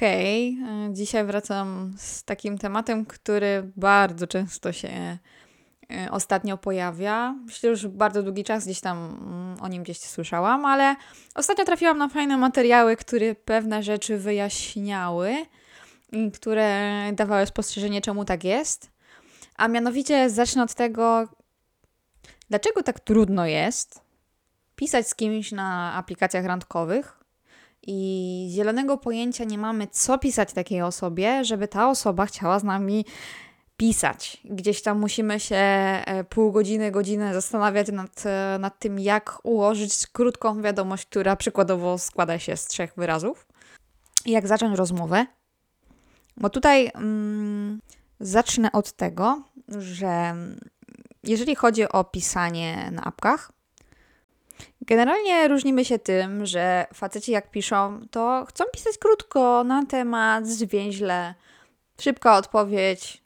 Hej, e, dzisiaj wracam z takim tematem, który bardzo często się e, ostatnio pojawia. Myślę, że już bardzo długi czas gdzieś tam mm, o nim gdzieś słyszałam, ale ostatnio trafiłam na fajne materiały, które pewne rzeczy wyjaśniały które dawały spostrzeżenie, czemu tak jest. A mianowicie zacznę od tego, dlaczego tak trudno jest pisać z kimś na aplikacjach randkowych, i zielonego pojęcia nie mamy, co pisać takiej osobie, żeby ta osoba chciała z nami pisać. Gdzieś tam musimy się e, pół godziny, godzinę zastanawiać nad, e, nad tym, jak ułożyć krótką wiadomość, która przykładowo składa się z trzech wyrazów. I jak zacząć rozmowę. Bo tutaj mm, zacznę od tego, że jeżeli chodzi o pisanie na apkach, Generalnie różnimy się tym, że faceci jak piszą, to chcą pisać krótko, na temat, zwięźle, szybka odpowiedź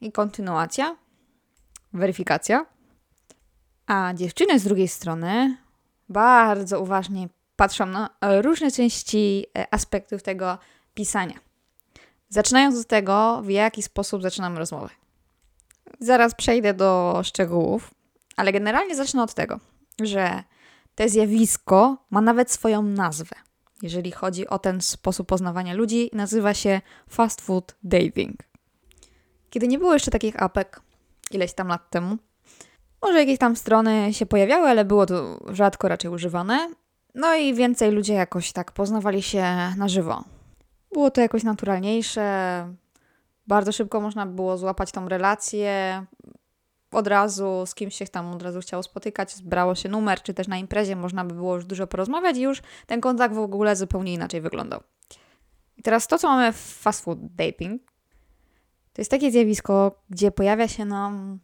i kontynuacja, weryfikacja. A dziewczyny z drugiej strony bardzo uważnie patrzą na różne części e, aspektów tego pisania. Zaczynając od tego, w jaki sposób zaczynamy rozmowę. Zaraz przejdę do szczegółów, ale generalnie zacznę od tego, że to zjawisko ma nawet swoją nazwę. Jeżeli chodzi o ten sposób poznawania ludzi, nazywa się fast food dating. Kiedy nie było jeszcze takich apek, ileś tam lat temu, może jakieś tam strony się pojawiały, ale było to rzadko raczej używane. No i więcej ludzie jakoś tak poznawali się na żywo. Było to jakoś naturalniejsze. Bardzo szybko można było złapać tą relację, od razu z kimś się tam od razu chciało spotykać, zbrało się numer, czy też na imprezie można by było już dużo porozmawiać i już ten kontakt w ogóle zupełnie inaczej wyglądał. I teraz to, co mamy w fast food dating, to jest takie zjawisko, gdzie pojawia się nam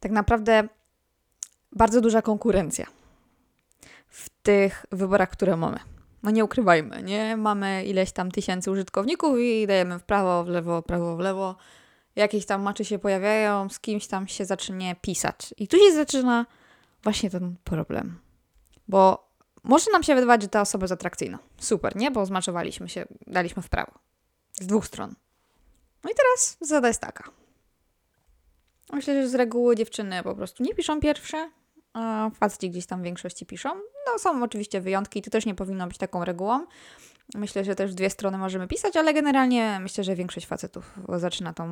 tak naprawdę bardzo duża konkurencja w tych wyborach, które mamy. No nie ukrywajmy, nie? Mamy ileś tam tysięcy użytkowników i dajemy w prawo, w lewo, prawo, w lewo jakieś tam maczy się pojawiają, z kimś tam się zacznie pisać. I tu się zaczyna właśnie ten problem. Bo może nam się wydawać, że ta osoba jest atrakcyjna. Super, nie? Bo zmaczowaliśmy się, daliśmy w prawo. Z dwóch stron. No i teraz zasada jest taka. Myślę, że z reguły dziewczyny po prostu nie piszą pierwsze, a faceci gdzieś tam w większości piszą. No są oczywiście wyjątki, to też nie powinno być taką regułą. Myślę, że też dwie strony możemy pisać, ale generalnie myślę, że większość facetów zaczyna tą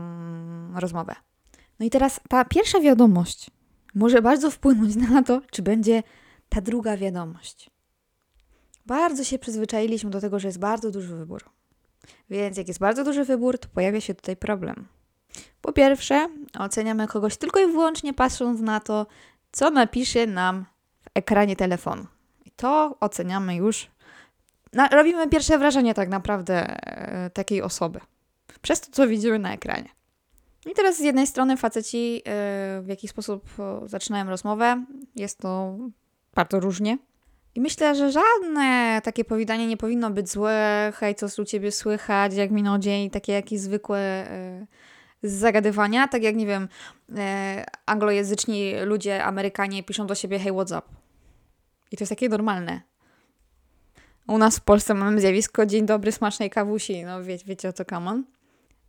rozmowę. No i teraz ta pierwsza wiadomość może bardzo wpłynąć na to, czy będzie ta druga wiadomość. Bardzo się przyzwyczailiśmy do tego, że jest bardzo duży wybór. Więc jak jest bardzo duży wybór, to pojawia się tutaj problem. Po pierwsze, oceniamy kogoś tylko i wyłącznie patrząc na to, co napisze nam w ekranie telefonu. I to oceniamy już na, robimy pierwsze wrażenie tak naprawdę e, takiej osoby. Przez to, co widzimy na ekranie. I teraz z jednej strony faceci e, w jaki sposób zaczynają rozmowę. Jest to bardzo różnie. I myślę, że żadne takie powiadanie nie powinno być złe. Hej, co u ciebie słychać, jak minął dzień, takie jakieś zwykłe e, zagadywania. Tak jak, nie wiem, e, anglojęzyczni ludzie, Amerykanie piszą do siebie hey, what's up. I to jest takie normalne. U nas w Polsce mamy zjawisko dzień dobry, smacznej kawusi. No wie, wiecie o co kaman.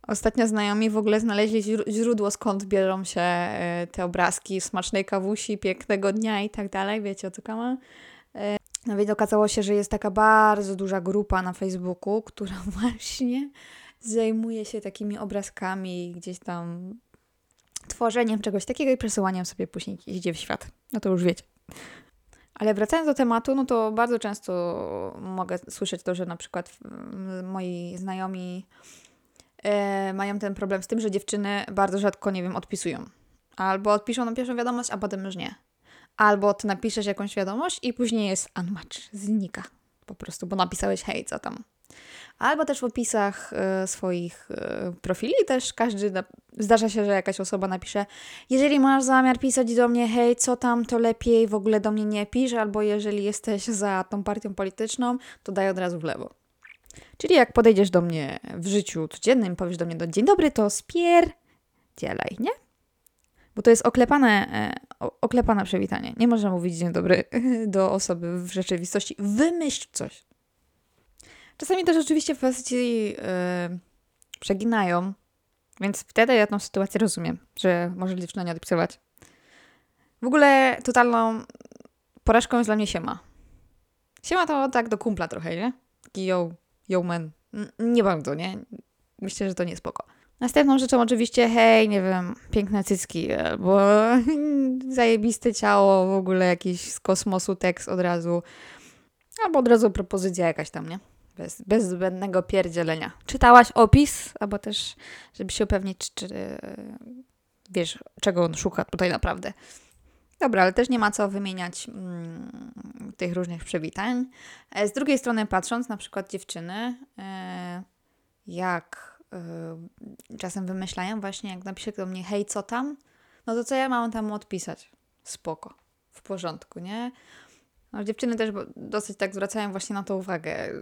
Ostatnio znajomi w ogóle znaleźli źródło, skąd bierą się e, te obrazki smacznej kawusi, pięknego dnia i tak dalej. Wiecie o co kaman. E, no więc okazało się, że jest taka bardzo duża grupa na Facebooku, która właśnie zajmuje się takimi obrazkami gdzieś tam tworzeniem czegoś takiego i przesyłaniem sobie później idzie w świat. No to już wiecie. Ale wracając do tematu, no to bardzo często mogę słyszeć to, że na przykład moi znajomi e, mają ten problem z tym, że dziewczyny bardzo rzadko, nie wiem, odpisują. Albo odpiszą na pierwszą wiadomość, a potem już nie. Albo ty napiszesz jakąś wiadomość i później jest unmatch, znika po prostu, bo napisałeś hej, co tam albo też w opisach e, swoich e, profili też każdy, zdarza się, że jakaś osoba napisze jeżeli masz zamiar pisać do mnie, hej, co tam, to lepiej w ogóle do mnie nie pisz, albo jeżeli jesteś za tą partią polityczną, to daj od razu w lewo. Czyli jak podejdziesz do mnie w życiu codziennym, powiesz do mnie do dzień dobry, to spier dzielaj, nie? Bo to jest oklepane, e, oklepane przywitanie. Nie można mówić dzień dobry do osoby w rzeczywistości. Wymyśl coś. Czasami też oczywiście faceci yy, przeginają, więc wtedy ja tą sytuację rozumiem, że może dziewczyna nie odpisywać. W ogóle totalną porażką jest dla mnie siema. Siema to tak do kumpla trochę, nie? Taki yo, yo man. Nie bardzo, nie? Myślę, że to nie spoko. Następną rzeczą oczywiście, hej, nie wiem, piękne cycki, albo zajebiste ciało, w ogóle jakiś z kosmosu tekst od razu, albo od razu propozycja jakaś tam, nie? Bez, bez zbędnego pierdzielenia. Czytałaś opis, albo też, żeby się upewnić, czy, czy wiesz, czego on szuka tutaj naprawdę. Dobra, ale też nie ma co wymieniać mm, tych różnych przywitań. E, z drugiej strony, patrząc na przykład dziewczyny, e, jak e, czasem wymyślają, właśnie jak napisze do mnie, hej, co tam? No to co ja mam tam odpisać? Spoko, w porządku, nie? No, dziewczyny też dosyć tak zwracają właśnie na to uwagę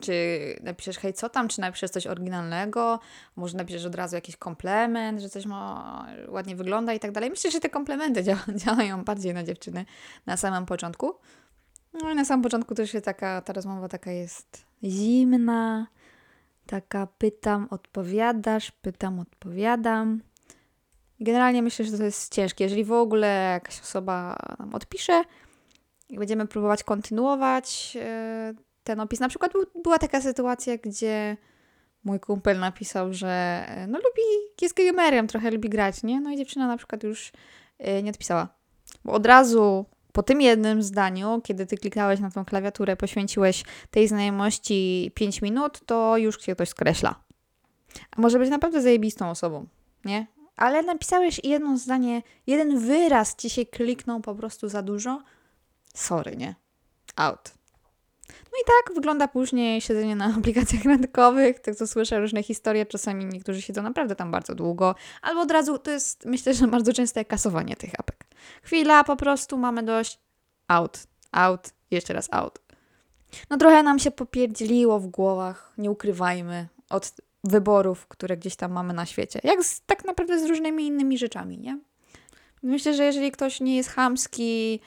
czy napiszesz hej, co tam, czy napiszesz coś oryginalnego, może napiszesz od razu jakiś komplement, że coś ma, ładnie wygląda i tak dalej. Myślę, że te komplementy dzia działają bardziej na dziewczyny na samym początku. No i na samym początku też jest taka, ta rozmowa taka jest zimna, taka pytam, odpowiadasz, pytam, odpowiadam. Generalnie myślę, że to jest ciężkie. Jeżeli w ogóle jakaś osoba nam odpisze i będziemy próbować kontynuować, yy, ten opis. Na przykład był, była taka sytuacja, gdzie mój kumpel napisał, że e, no lubi, jest gamerem, trochę lubi grać, nie? No i dziewczyna na przykład już yy, nie odpisała. Bo od razu po tym jednym zdaniu, kiedy ty klikałeś na tą klawiaturę, poświęciłeś tej znajomości 5 minut, to już się ktoś skreśla. A może być naprawdę zajebistą osobą, nie? Ale napisałeś jedno zdanie, jeden wyraz ci się kliknął po prostu za dużo. Sorry, nie? Out. No i tak wygląda później siedzenie na aplikacjach randkowych. Tak co słyszę różne historie, czasami niektórzy siedzą naprawdę tam bardzo długo, albo od razu to jest myślę, że bardzo częste kasowanie tych apek. Chwila, po prostu mamy dość. Out, out, jeszcze raz out. No trochę nam się popierdzieliło w głowach, nie ukrywajmy, od wyborów, które gdzieś tam mamy na świecie. Jak z, tak naprawdę z różnymi innymi rzeczami, nie? Myślę, że jeżeli ktoś nie jest chamski,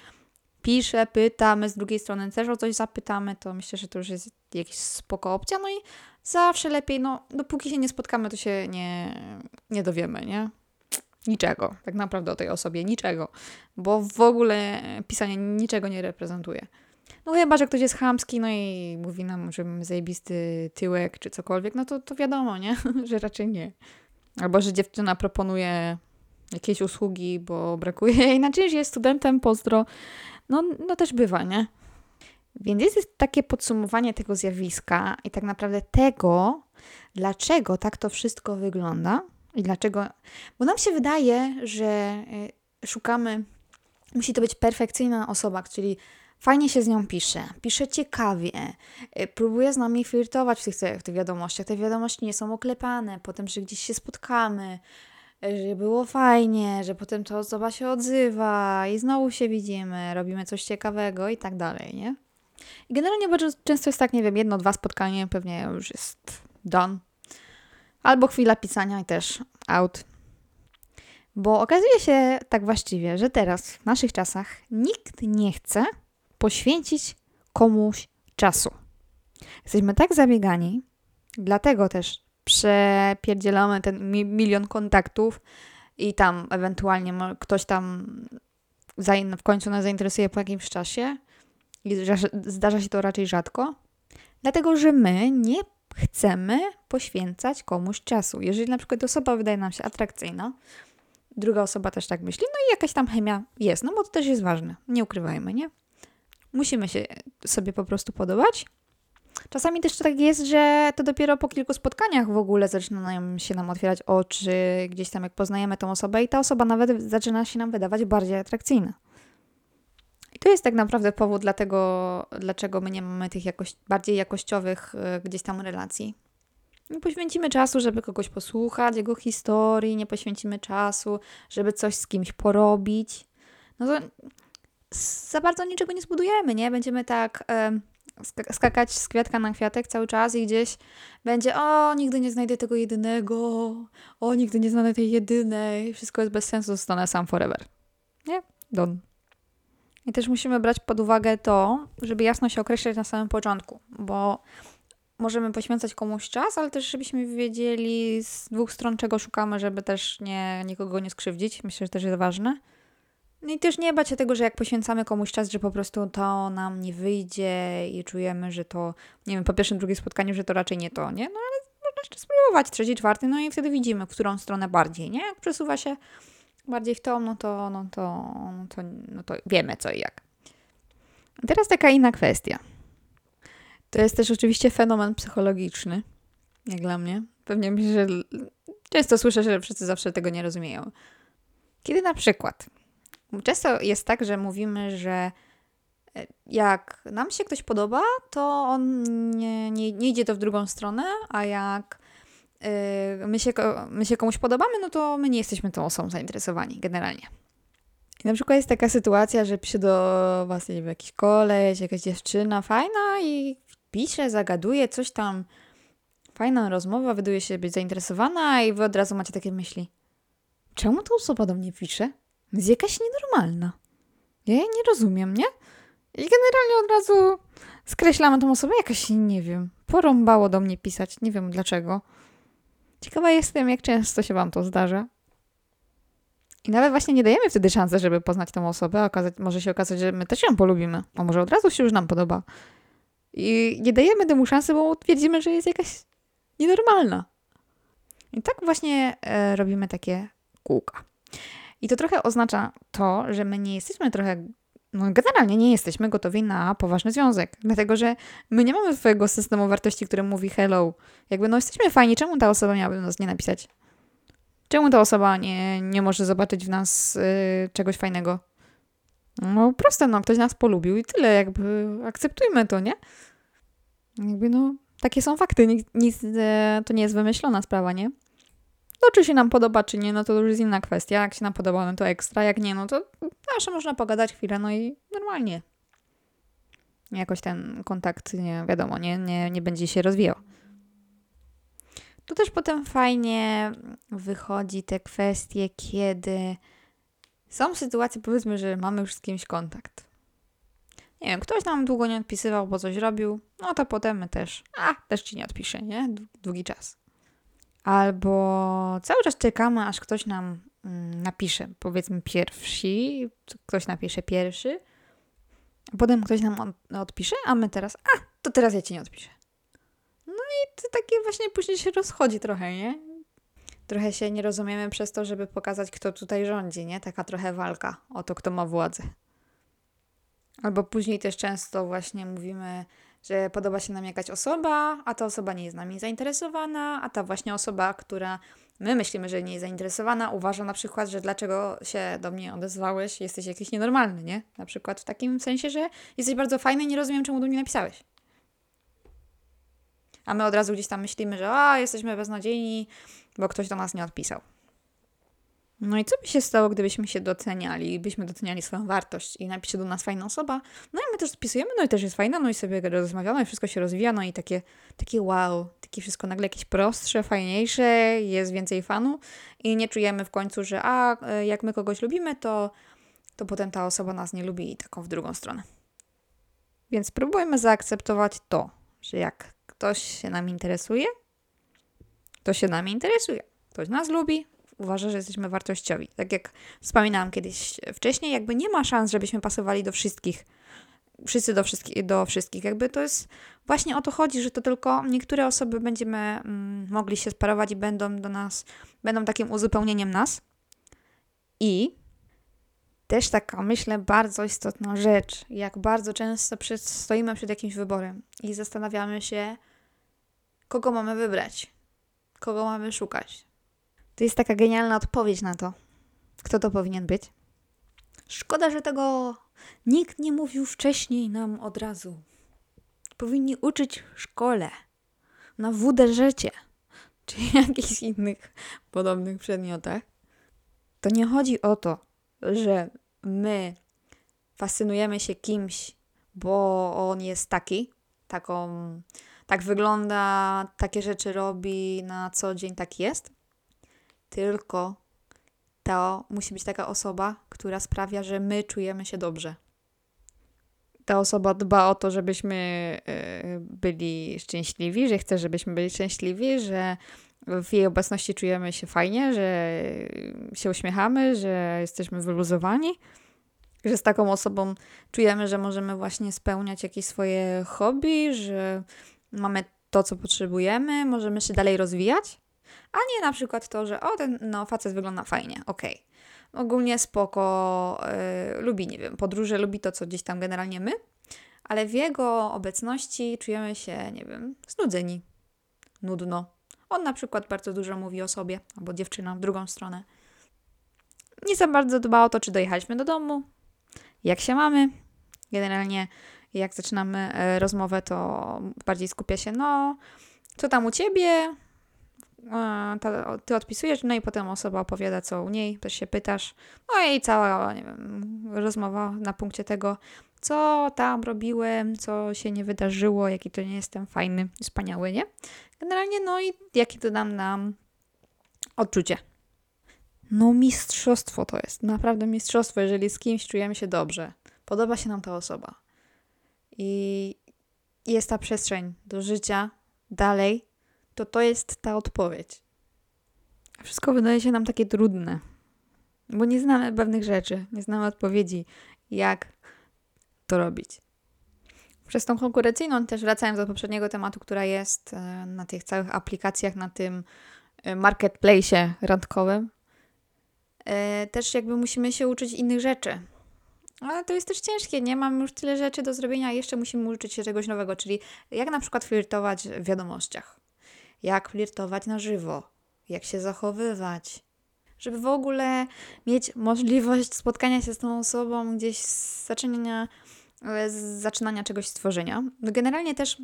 pisze, pyta, my z drugiej strony też o coś zapytamy, to myślę, że to już jest jakiś spoko opcja. No i zawsze lepiej, no dopóki się nie spotkamy, to się nie, nie dowiemy, nie? Niczego, tak naprawdę o tej osobie, niczego, bo w ogóle pisanie niczego nie reprezentuje. No chyba, że ktoś jest chamski, no i mówi nam, że mamy zajebisty tyłek czy cokolwiek, no to, to wiadomo, nie? że raczej nie. Albo, że dziewczyna proponuje jakieś usługi, bo brakuje jej na czymś, jest studentem, pozdro, no, no też bywa, nie? Więc jest takie podsumowanie tego zjawiska i tak naprawdę tego, dlaczego tak to wszystko wygląda i dlaczego. Bo nam się wydaje, że y, szukamy, musi to być perfekcyjna osoba, czyli fajnie się z nią pisze, pisze ciekawie, y, próbuje z nami flirtować w tych, w tych wiadomościach. Te wiadomości nie są oklepane, potem, że gdzieś się spotkamy, że było fajnie, że potem ta osoba się odzywa i znowu się widzimy, robimy coś ciekawego i tak dalej, nie? Generalnie bardzo często jest tak, nie wiem, jedno, dwa spotkania pewnie już jest done. Albo chwila pisania i też out. Bo okazuje się tak właściwie, że teraz, w naszych czasach, nikt nie chce poświęcić komuś czasu. Jesteśmy tak zabiegani, dlatego też przepierdzielamy ten milion kontaktów i tam ewentualnie ktoś tam w końcu nas zainteresuje po jakimś czasie i zdarza się to raczej rzadko, dlatego że my nie chcemy poświęcać komuś czasu. Jeżeli na przykład osoba wydaje nam się atrakcyjna, druga osoba też tak myśli, no i jakaś tam chemia jest, no bo to też jest ważne, nie ukrywajmy, nie? Musimy się sobie po prostu podobać Czasami też tak jest, że to dopiero po kilku spotkaniach w ogóle zaczynają się nam otwierać oczy, gdzieś tam jak poznajemy tą osobę i ta osoba nawet zaczyna się nam wydawać bardziej atrakcyjna. I to jest tak naprawdę powód dlatego, dlaczego my nie mamy tych jakoś, bardziej jakościowych y, gdzieś tam relacji. Nie poświęcimy czasu, żeby kogoś posłuchać, jego historii, nie poświęcimy czasu, żeby coś z kimś porobić. No to za bardzo niczego nie zbudujemy, nie? Będziemy tak... skakać z kwiatka na kwiatek cały czas i gdzieś będzie o, nigdy nie znajdę tego jedynego, o, nigdy nie znajdę tej jedynej, wszystko jest bez sensu, zostanę sam forever. Nie? Don. I też musimy brać pod uwagę to, żeby jasno się określać na samym początku, bo możemy poświęcać komuś czas, ale też żebyśmy wiedzieli z dwóch stron, czego szukamy, żeby też nie, nikogo nie skrzywdzić. Myślę, że też jest ważne. No i też nie bać się tego, że jak poświęcamy komuś czas, że po prostu to nam nie wyjdzie i czujemy, że to, nie wiem, po pierwszym, drugim spotkaniu, że to raczej nie to, nie? No ale można jeszcze spróbować, trzeci, czwarty, no i wtedy widzimy, w którą stronę bardziej, nie? Jak przesuwa się bardziej w tą, no to, no to, no to, no to wiemy co i jak. Teraz taka inna kwestia. To jest też oczywiście fenomen psychologiczny, jak dla mnie. Pewnie myślę, że często słyszę, że wszyscy zawsze tego nie rozumieją. Kiedy na przykład, często jest tak, że mówimy, że e, jak nam się ktoś podoba, to on nie, nie, nie idzie to w drugą stronę, a jak yy, my, się, my się komuś podobamy, no to my nie jesteśmy tą osobą zainteresowani generalnie. I na przykład jest taka sytuacja, że pisze do was nie wiem, jakiś koleś, jakaś dziewczyna fajna i pisze, zagaduje, coś tam, fajna rozmowa, wyduje się być zainteresowana i wy od razu macie takie myśli. Czemu ta osoba do mnie pisze? Jest jakaś nienormalna. Ja jej nie rozumiem, nie? I generalnie od razu skreślamy tą osobę, jakaś, nie wiem, porąbało do mnie pisać, nie wiem dlaczego. Ciekawa jestem, jak często się wam to zdarza. I nawet właśnie nie dajemy wtedy szansy, żeby poznać tą osobę, okazać, może się okazać, że my też ją polubimy, a może od razu się już nam podoba. I nie dajemy temu szansy, bo twierdzimy, że jest jakaś nienormalna. I tak właśnie e, robimy takie kółka. I to trochę oznacza to, że my nie jesteśmy trochę, no generalnie nie jesteśmy gotowi na poważny związek. Dlatego, że my nie mamy swojego systemu wartości, który mówi hello. Jakby no jesteśmy fajni, czemu ta osoba miałaby nas nie napisać? Czemu ta osoba nie, nie może zobaczyć w nas y, czegoś fajnego? No proste, no ktoś nas polubił i tyle, jakby akceptujmy to, nie? Jakby no, takie są fakty, nic, nic e, to nie jest wymyślona sprawa, nie? No, czy się nam podoba, czy nie, no to już jest inna kwestia. Jak się nam podoba, no to ekstra, jak nie, no to zawsze można pogadać chwilę, no i normalnie. Jakoś ten kontakt, nie wiadomo, nie, nie, nie będzie się rozwijał. Tu też potem fajnie wychodzi te kwestie, kiedy są sytuacje, powiedzmy, że mamy już z kimś kontakt. Nie wiem, ktoś nam długo nie odpisywał, bo coś robił, no to potem my też, a, też ci nie odpiszę, nie? Długi czas. Albo cały czas czekamy, aż ktoś nam mm, napisze, powiedzmy pierwsi, ktoś napisze pierwszy, a potem ktoś nam od, odpisze, a my teraz, a, to teraz ja ci nie odpiszę. No i to takie właśnie później się rozchodzi trochę, nie? Trochę się nie rozumiemy przez to, żeby pokazać, kto tutaj rządzi, nie? Taka trochę walka o to, kto ma władzę. Albo później też często właśnie mówimy, że podoba się nam jakaś osoba, a ta osoba nie jest nami zainteresowana, a ta właśnie osoba, która my myślimy, że nie jest zainteresowana, uważa na przykład, że dlaczego się do mnie odezwałeś, jesteś jakiś nienormalny, nie? Na przykład w takim sensie, że jesteś bardzo fajny i nie rozumiem, czemu do mnie napisałeś. A my od razu gdzieś tam myślimy, że a, jesteśmy beznadziejni, bo ktoś do nas nie odpisał. No i co by się stało, gdybyśmy się doceniali, byśmy doceniali swoją wartość i napisze do nas fajna osoba, no i my też spisujemy, no i też jest fajna, no i sobie rozmawiamy, wszystko się rozwija, no i takie, takie wow, takie wszystko nagle jakieś prostsze, fajniejsze, jest więcej fanu i nie czujemy w końcu, że a, jak my kogoś lubimy, to, to potem ta osoba nas nie lubi i taką w drugą stronę. Więc spróbujmy zaakceptować to, że jak ktoś się nam interesuje, to się nami interesuje. Ktoś nas lubi, uważa, że jesteśmy wartościowi. Tak jak wspominałam kiedyś wcześniej, jakby nie ma szans, żebyśmy pasowali do wszystkich. Wszyscy do wszystkich, do wszystkich. Jakby to jest właśnie o to chodzi, że to tylko niektóre osoby będziemy mm, mogli się sparować i będą do nas, będą takim uzupełnieniem nas. I też taka, myślę, bardzo istotna rzecz, jak bardzo często przed, stoimy przed jakimś wyborem i zastanawiamy się, kogo mamy wybrać, kogo mamy szukać, to jest taka genialna odpowiedź na to, kto to powinien być. Szkoda, że tego nikt nie mówił wcześniej nam od razu. Powinni uczyć w szkole, na WDŻ-cie, czy jakichś innych podobnych przedmiotach. To nie chodzi o to, że my fascynujemy się kimś, bo on jest taki, taką, tak wygląda, takie rzeczy robi na co dzień, tak jest tylko to musi być taka osoba, która sprawia, że my czujemy się dobrze. ta osoba dba o to, żebyśmy y, byli szczęśliwi, że chce, żebyśmy byli szczęśliwi, że w jej obecności czujemy się fajnie, że się uśmiechamy, że jesteśmy wyluzowani, że z taką osobą czujemy, że możemy właśnie spełniać jakieś swoje hobby, że mamy to, co potrzebujemy, możemy się dalej rozwijać, a nie na przykład to, że o, ten no, facet wygląda fajnie, okej. Okay. Ogólnie spoko, yy, lubi, nie wiem, podróże, lubi to, co gdzieś tam generalnie my, ale w jego obecności czujemy się, nie wiem, znudzeni, nudno. On na przykład bardzo dużo mówi o sobie, albo dziewczyna w drugą stronę. Nie za bardzo dba o to, czy dojechaliśmy do domu, jak się mamy. Generalnie jak zaczynamy e, rozmowę, to bardziej skupia się, no, co tam u ciebie? Ty odpisujesz, no i potem osoba opowiada, co u niej, też się pytasz. No i cała, nie wiem, rozmowa na punkcie tego, co tam robiłem, co się nie wydarzyło, jaki to nie jestem fajny, wspaniały, nie? Generalnie, no i jakie to dam nam odczucie. No mistrzostwo to jest, naprawdę mistrzostwo, jeżeli z kimś czujemy się dobrze, podoba się nam ta osoba i jest ta przestrzeń do życia dalej, to to jest ta odpowiedź. Wszystko wydaje się nam takie trudne, bo nie znamy pewnych rzeczy, nie znamy odpowiedzi, jak to robić. Przez tą konkurencyjną, też wracając do poprzedniego tematu, która jest e, na tych całych aplikacjach, na tym e, marketplace'ie randkowym, e, też jakby musimy się uczyć innych rzeczy. Ale to jest też ciężkie, nie? Mamy już tyle rzeczy do zrobienia, a jeszcze musimy uczyć się czegoś nowego, czyli jak na przykład flirtować w wiadomościach, jak flirtować na żywo, jak się zachowywać, żeby w ogóle mieć możliwość spotkania się z tą osobą gdzieś z zaczynania, e, z zaczynania czegoś stworzenia. No generalnie też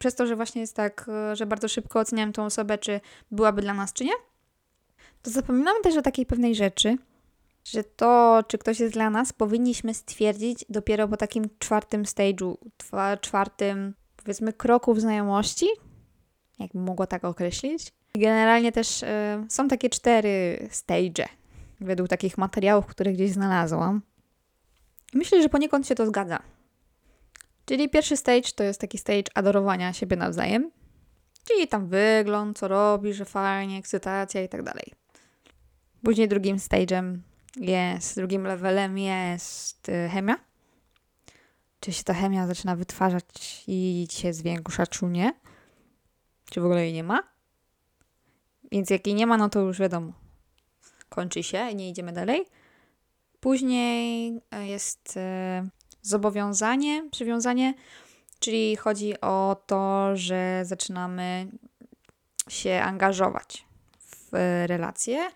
przez to, że właśnie jest tak, e, że bardzo szybko oceniam tą osobę, czy byłaby dla nas, czy nie, to zapominamy też o takiej pewnej rzeczy, że to, czy ktoś jest dla nas, powinniśmy stwierdzić dopiero po takim czwartym stage'u, czwartym, powiedzmy, kroku w znajomości, jakbym mogła tak określić. Generalnie też y, są takie cztery stage, według takich materiałów, które gdzieś znalazłam. Myślę, że poniekąd się to zgadza. Czyli pierwszy stage to jest taki stage adorowania siebie nawzajem, czyli tam wygląd, co robi, że fajnie, ekscytacja i tak dalej. Później drugim stage'em jest, drugim levelem jest y, chemia. Czy się ta chemia zaczyna wytwarzać i się zwiększa, czy nie? Czy w ogóle jej nie ma? Więc jak jej nie ma, no to już wiadomo. Kończy się nie idziemy dalej. Później e, jest e, zobowiązanie, przywiązanie, czyli chodzi o to, że zaczynamy się angażować w relacje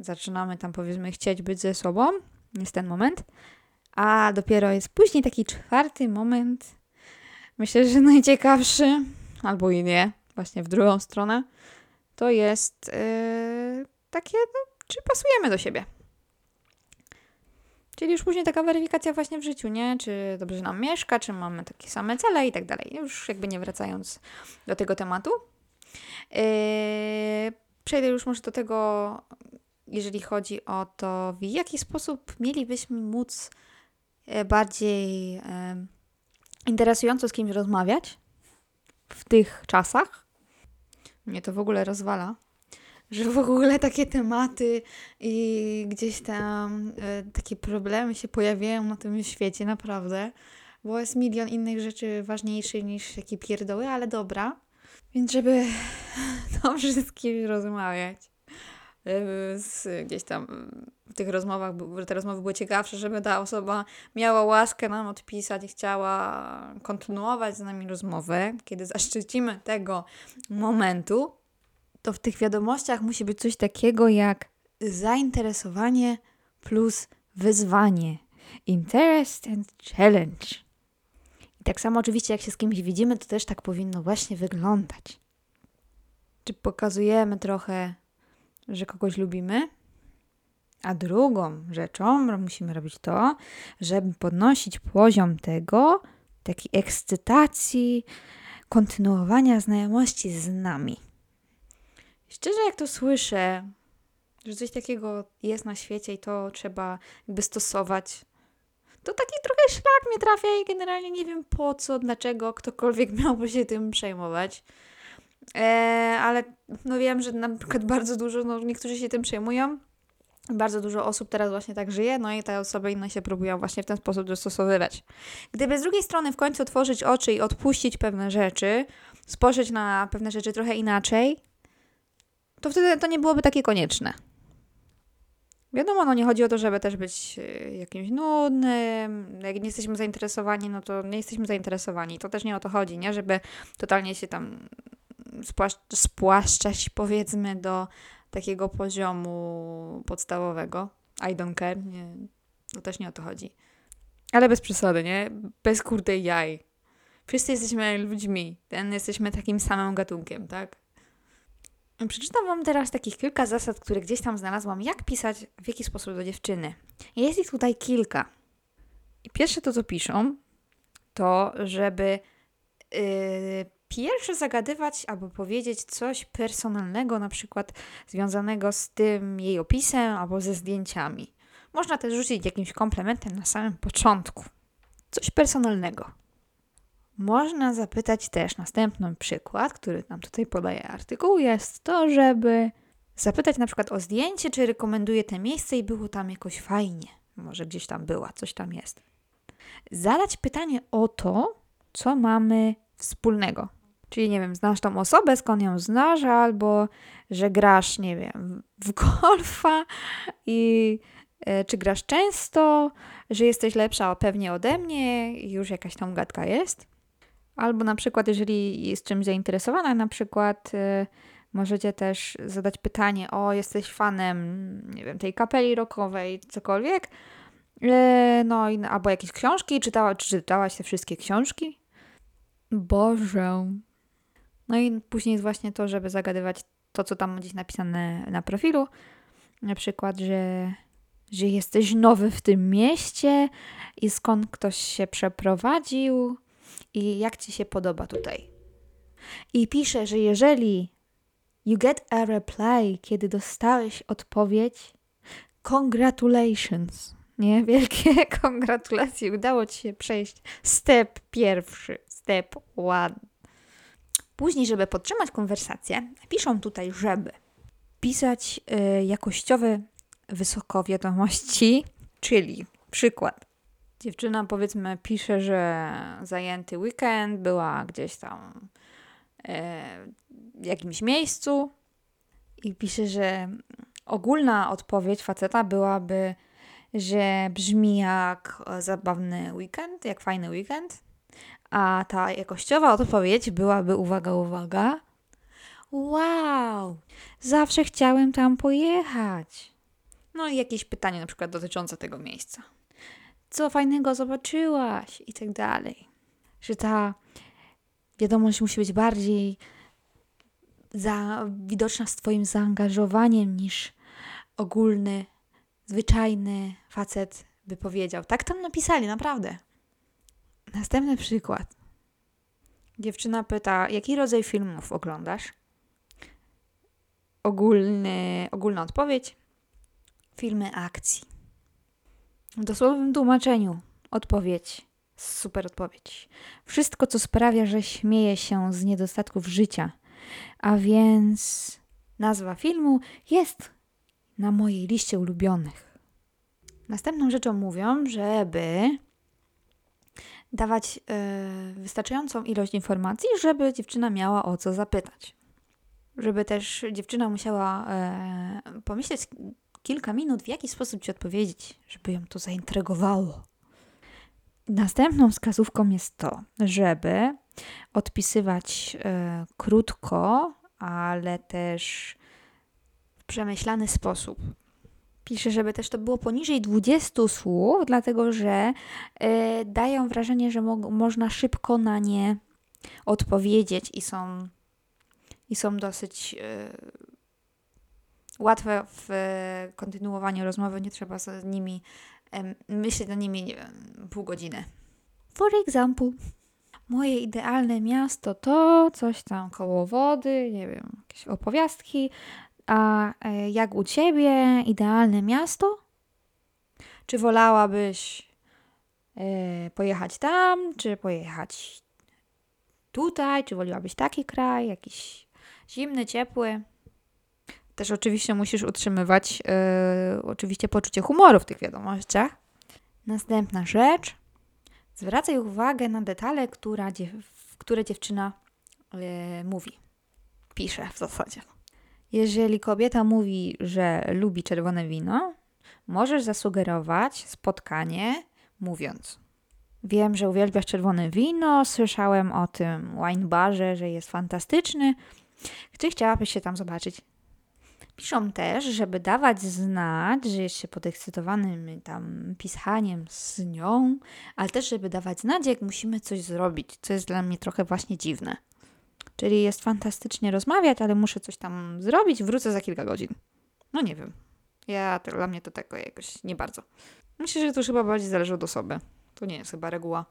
zaczynamy tam powiedzmy chcieć być ze sobą, jest ten moment, a dopiero jest później taki czwarty moment, myślę, że najciekawszy, albo i nie, właśnie w drugą stronę, to jest yy, takie, no, czy pasujemy do siebie. Czyli już później taka weryfikacja właśnie w życiu, nie? Czy dobrze nam mieszka, czy mamy takie same cele i tak dalej. Już jakby nie wracając do tego tematu. Yy, przejdę już może do tego, jeżeli chodzi o to, w jaki sposób mielibyśmy móc e, bardziej e, interesująco z kimś rozmawiać w tych czasach. Mnie to w ogóle rozwala, że w ogóle takie tematy i gdzieś tam e, takie problemy się pojawiają na tym świecie, naprawdę. Bo jest milion innych rzeczy ważniejszych niż takie pierdoły, ale dobra. Więc żeby to wszystkim rozmawiać, z, gdzieś tam w tych rozmowach, te rozmowy były ciekawsze, żeby ta osoba miała łaskę nam odpisać i chciała kontynuować z nami rozmowę, kiedy zaszczycimy tego momentu, to w tych wiadomościach musi być coś takiego jak zainteresowanie plus wyzwanie. Interest and challenge. I tak samo oczywiście, jak się z kimś widzimy, to też tak powinno właśnie wyglądać. Czy pokazujemy trochę że kogoś lubimy. A drugą rzeczą musimy robić to, żeby podnosić poziom tego, takiej ekscytacji, kontynuowania znajomości z nami. Szczerze, jak to słyszę, że coś takiego jest na świecie i to trzeba jakby stosować, to taki trochę szlak mnie trafia i generalnie nie wiem po co, dlaczego ktokolwiek miałby się tym przejmować. E, ale no wiem, że na przykład bardzo dużo, no niektórzy się tym przejmują. Bardzo dużo osób teraz właśnie tak żyje, no i te osoby inne się próbują właśnie w ten sposób dostosowywać. Gdyby z drugiej strony w końcu otworzyć oczy i odpuścić pewne rzeczy, spojrzeć na pewne rzeczy trochę inaczej, to wtedy to nie byłoby takie konieczne. Wiadomo, no nie chodzi o to, żeby też być y, jakimś nudnym. Jak nie jesteśmy zainteresowani, no to nie jesteśmy zainteresowani. To też nie o to chodzi, nie? Żeby totalnie się tam spłaszczać, powiedzmy, do takiego poziomu podstawowego. I don't care. Nie, to też nie o to chodzi. Ale bez przesady, nie? Bez kurde jaj. Wszyscy jesteśmy ludźmi. Ten jesteśmy takim samym gatunkiem, tak? Przeczytam Wam teraz takich kilka zasad, które gdzieś tam znalazłam, jak pisać w jaki sposób do dziewczyny. Jest ich tutaj kilka. I pierwsze to, co piszą, to żeby yy, pierwsze zagadywać albo powiedzieć coś personalnego, na przykład związanego z tym jej opisem albo ze zdjęciami. Można też rzucić jakimś komplementem na samym początku. Coś personalnego. Można zapytać też, następny przykład, który nam tutaj podaje artykuł, jest to, żeby zapytać na przykład o zdjęcie, czy rekomenduje te miejsce i było tam jakoś fajnie. Może gdzieś tam była, coś tam jest. Zadać pytanie o to, co mamy wspólnego. Czyli, nie wiem, znasz tą osobę, skąd ją znasz, albo że grasz, nie wiem, w golfa i e, czy grasz często, że jesteś lepsza pewnie ode mnie i już jakaś tam gadka jest. Albo na przykład, jeżeli jest czymś zainteresowana, na przykład y, możecie też zadać pytanie, o jesteś fanem, nie wiem, tej kapeli rockowej, cokolwiek, y, no i albo jakieś książki, czytała, czy czytałaś te wszystkie książki? Boże. No i później jest właśnie to, żeby zagadywać to, co tam gdzieś napisane na profilu. Na przykład, że, że jesteś nowy w tym mieście i skąd ktoś się przeprowadził i jak Ci się podoba tutaj. I pisze, że jeżeli you get a reply, kiedy dostałeś odpowiedź, congratulations. Nie, wielkie kongratulacje. Udało Ci się przejść step pierwszy, step one. Później, żeby podtrzymać konwersację, piszą tutaj, żeby pisać y, jakościowe wysokowiadomości, czyli przykład. Dziewczyna powiedzmy pisze, że zajęty weekend, była gdzieś tam e, w jakimś miejscu i pisze, że ogólna odpowiedź faceta byłaby, że brzmi jak zabawny weekend, jak fajny weekend, a ta jakościowa odpowiedź byłaby, uwaga, uwaga, wow, zawsze chciałem tam pojechać. No i jakieś pytanie na przykład dotyczące tego miejsca co fajnego zobaczyłaś i tak dalej. Że ta wiadomość musi być bardziej za, widoczna z Twoim zaangażowaniem niż ogólny, zwyczajny facet by powiedział. Tak tam napisali, naprawdę. Następny przykład. Dziewczyna pyta, jaki rodzaj filmów oglądasz? Ogólny, ogólna odpowiedź: filmy akcji. W dosłownym tłumaczeniu odpowiedź. Super odpowiedź. Wszystko, co sprawia, że śmieje się z niedostatków życia. A więc nazwa filmu jest na mojej liście ulubionych. Następną rzeczą mówią, żeby dawać yy, wystarczającą ilość informacji, żeby dziewczyna miała o co zapytać. Żeby też dziewczyna musiała yy, pomyśleć, kilka minut, w jaki sposób ci odpowiedzieć, żeby ją to zaintrygowało. Następną wskazówką jest to, żeby odpisywać y, krótko, ale też w przemyślany sposób. Piszę, żeby też to było poniżej 20 słów, dlatego że y, dają wrażenie, że mo można szybko na nie odpowiedzieć i są, i są dosyć y, łatwe w kontynuowaniu rozmowy, nie trzeba z nimi myśleć na nimi, nie wiem, pół godziny. For example, moje idealne miasto to coś tam koło wody, nie wiem, jakieś opowiastki, a e, jak u Ciebie idealne miasto? Czy wolałabyś e, pojechać tam, czy pojechać tutaj, czy woliłabyś taki kraj, jakiś zimny, ciepły. Też oczywiście musisz utrzymywać e, oczywiście poczucie humoru w tych wiadomościach. Następna rzecz. Zwracaj uwagę na detale, która które dziewczyna e, mówi. Pisze w zasadzie. Jeżeli kobieta mówi, że lubi czerwone wino, możesz zasugerować spotkanie mówiąc: Wiem, że uwielbiasz czerwone wino, słyszałem o tym wine barze, że jest fantastyczny. Czy chciałabyś się tam zobaczyć? Piszą też, żeby dawać znać, że jest się podekscytowanym tam pisaniem z nią, ale też, żeby dawać znać, jak musimy coś zrobić, co jest dla mnie trochę właśnie dziwne. Czyli jest fantastycznie rozmawiać, ale muszę coś tam zrobić, wrócę za kilka godzin. No nie wiem. Ja, to, dla mnie to tego jakoś nie bardzo. Myślę, że to już chyba bardziej zależy od osoby. To nie jest chyba reguła.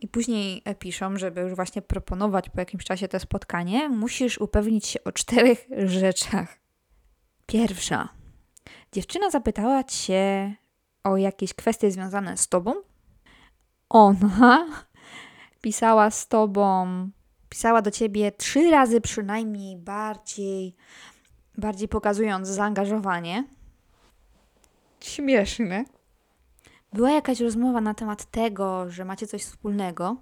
I później e, piszą, żeby już właśnie proponować po jakimś czasie to spotkanie, musisz upewnić się o czterech rzeczach. Pierwsza. Dziewczyna zapytała cię o jakieś kwestie związane z tobą. Ona pisała z tobą, pisała do ciebie trzy razy przynajmniej bardziej, bardziej pokazując zaangażowanie. Śmieszne. Była jakaś rozmowa na temat tego, że macie coś wspólnego.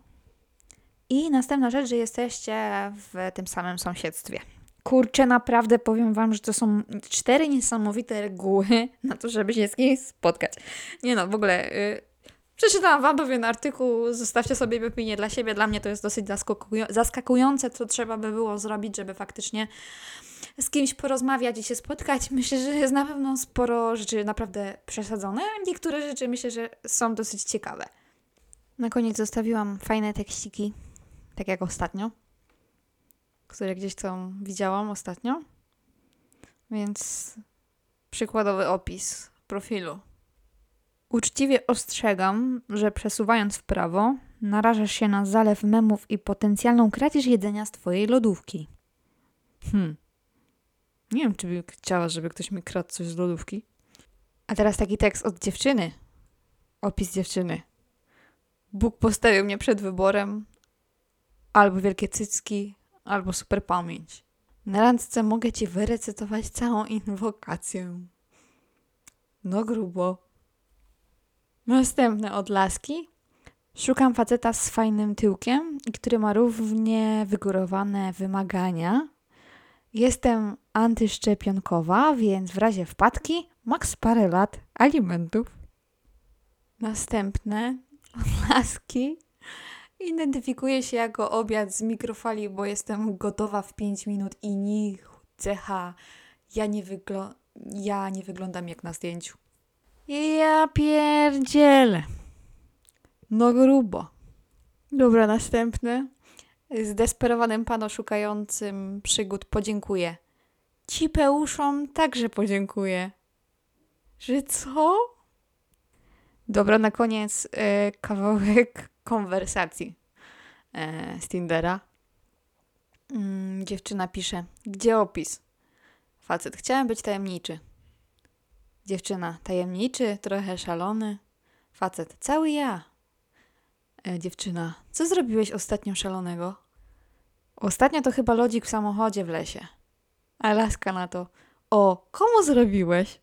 I następna rzecz, że jesteście w tym samym sąsiedztwie. Kurczę, naprawdę powiem Wam, że to są cztery niesamowite reguły na to, żeby się z kimś spotkać. Nie no, w ogóle yy, przeczytałam Wam pewien artykuł, zostawcie sobie opinię dla siebie. Dla mnie to jest dosyć zaskakują- zaskakujące, co trzeba by było zrobić, żeby faktycznie z kimś porozmawiać i się spotkać. Myślę, że jest na pewno sporo rzeczy naprawdę przesadzone. Niektóre rzeczy myślę, że są dosyć ciekawe. Na koniec zostawiłam fajne tekściki, tak jak ostatnio, które gdzieś tam widziałam ostatnio. Więc przykładowy opis profilu. Uczciwie ostrzegam, że przesuwając w prawo, narażasz się na zalew memów i potencjalną kradzież jedzenia z twojej lodówki. Hmm. Nie wiem, czy bym chciała, żeby ktoś mi kradł coś z lodówki. A teraz taki tekst od dziewczyny. Opis dziewczyny. Bóg postawił mnie przed wyborem albo wielkie cycki, albo super pamięć. Na randce mogę ci wyrecytować całą inwokację. No grubo. Następne odlaski. Szukam faceta z fajnym tyłkiem, który ma równie wygórowane wymagania. Jestem antyszczepionkowa, więc w razie wpadki maks parę lat alimentów. Następne odlaski. Identyfikuję się jako obiad z mikrofali, bo jestem gotowa w 5 minut i ni cecha. Ja nie, wyglo- ja nie wyglądam jak na zdjęciu. Ja pierdzielę. No grubo. Dobra, następny. Zdesperowanym panu szukającym przygód podziękuję. Cipeuszom także podziękuję. Że co? Dobra, na koniec e, kawałek konwersacji e, z Tindera. Mm, dziewczyna pisze, gdzie opis? Facet, chciałem być tajemniczy. Dziewczyna, tajemniczy, trochę szalony. Facet, cały ja. E, dziewczyna, co zrobiłeś ostatnio szalonego? Ostatnio to chyba lodzik w samochodzie w lesie. A laska na to, o, komu zrobiłeś?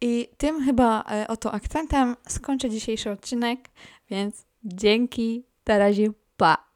I tym chyba e, oto akcentem skończę dzisiejszy odcinek, więc dzięki, na razie, pa!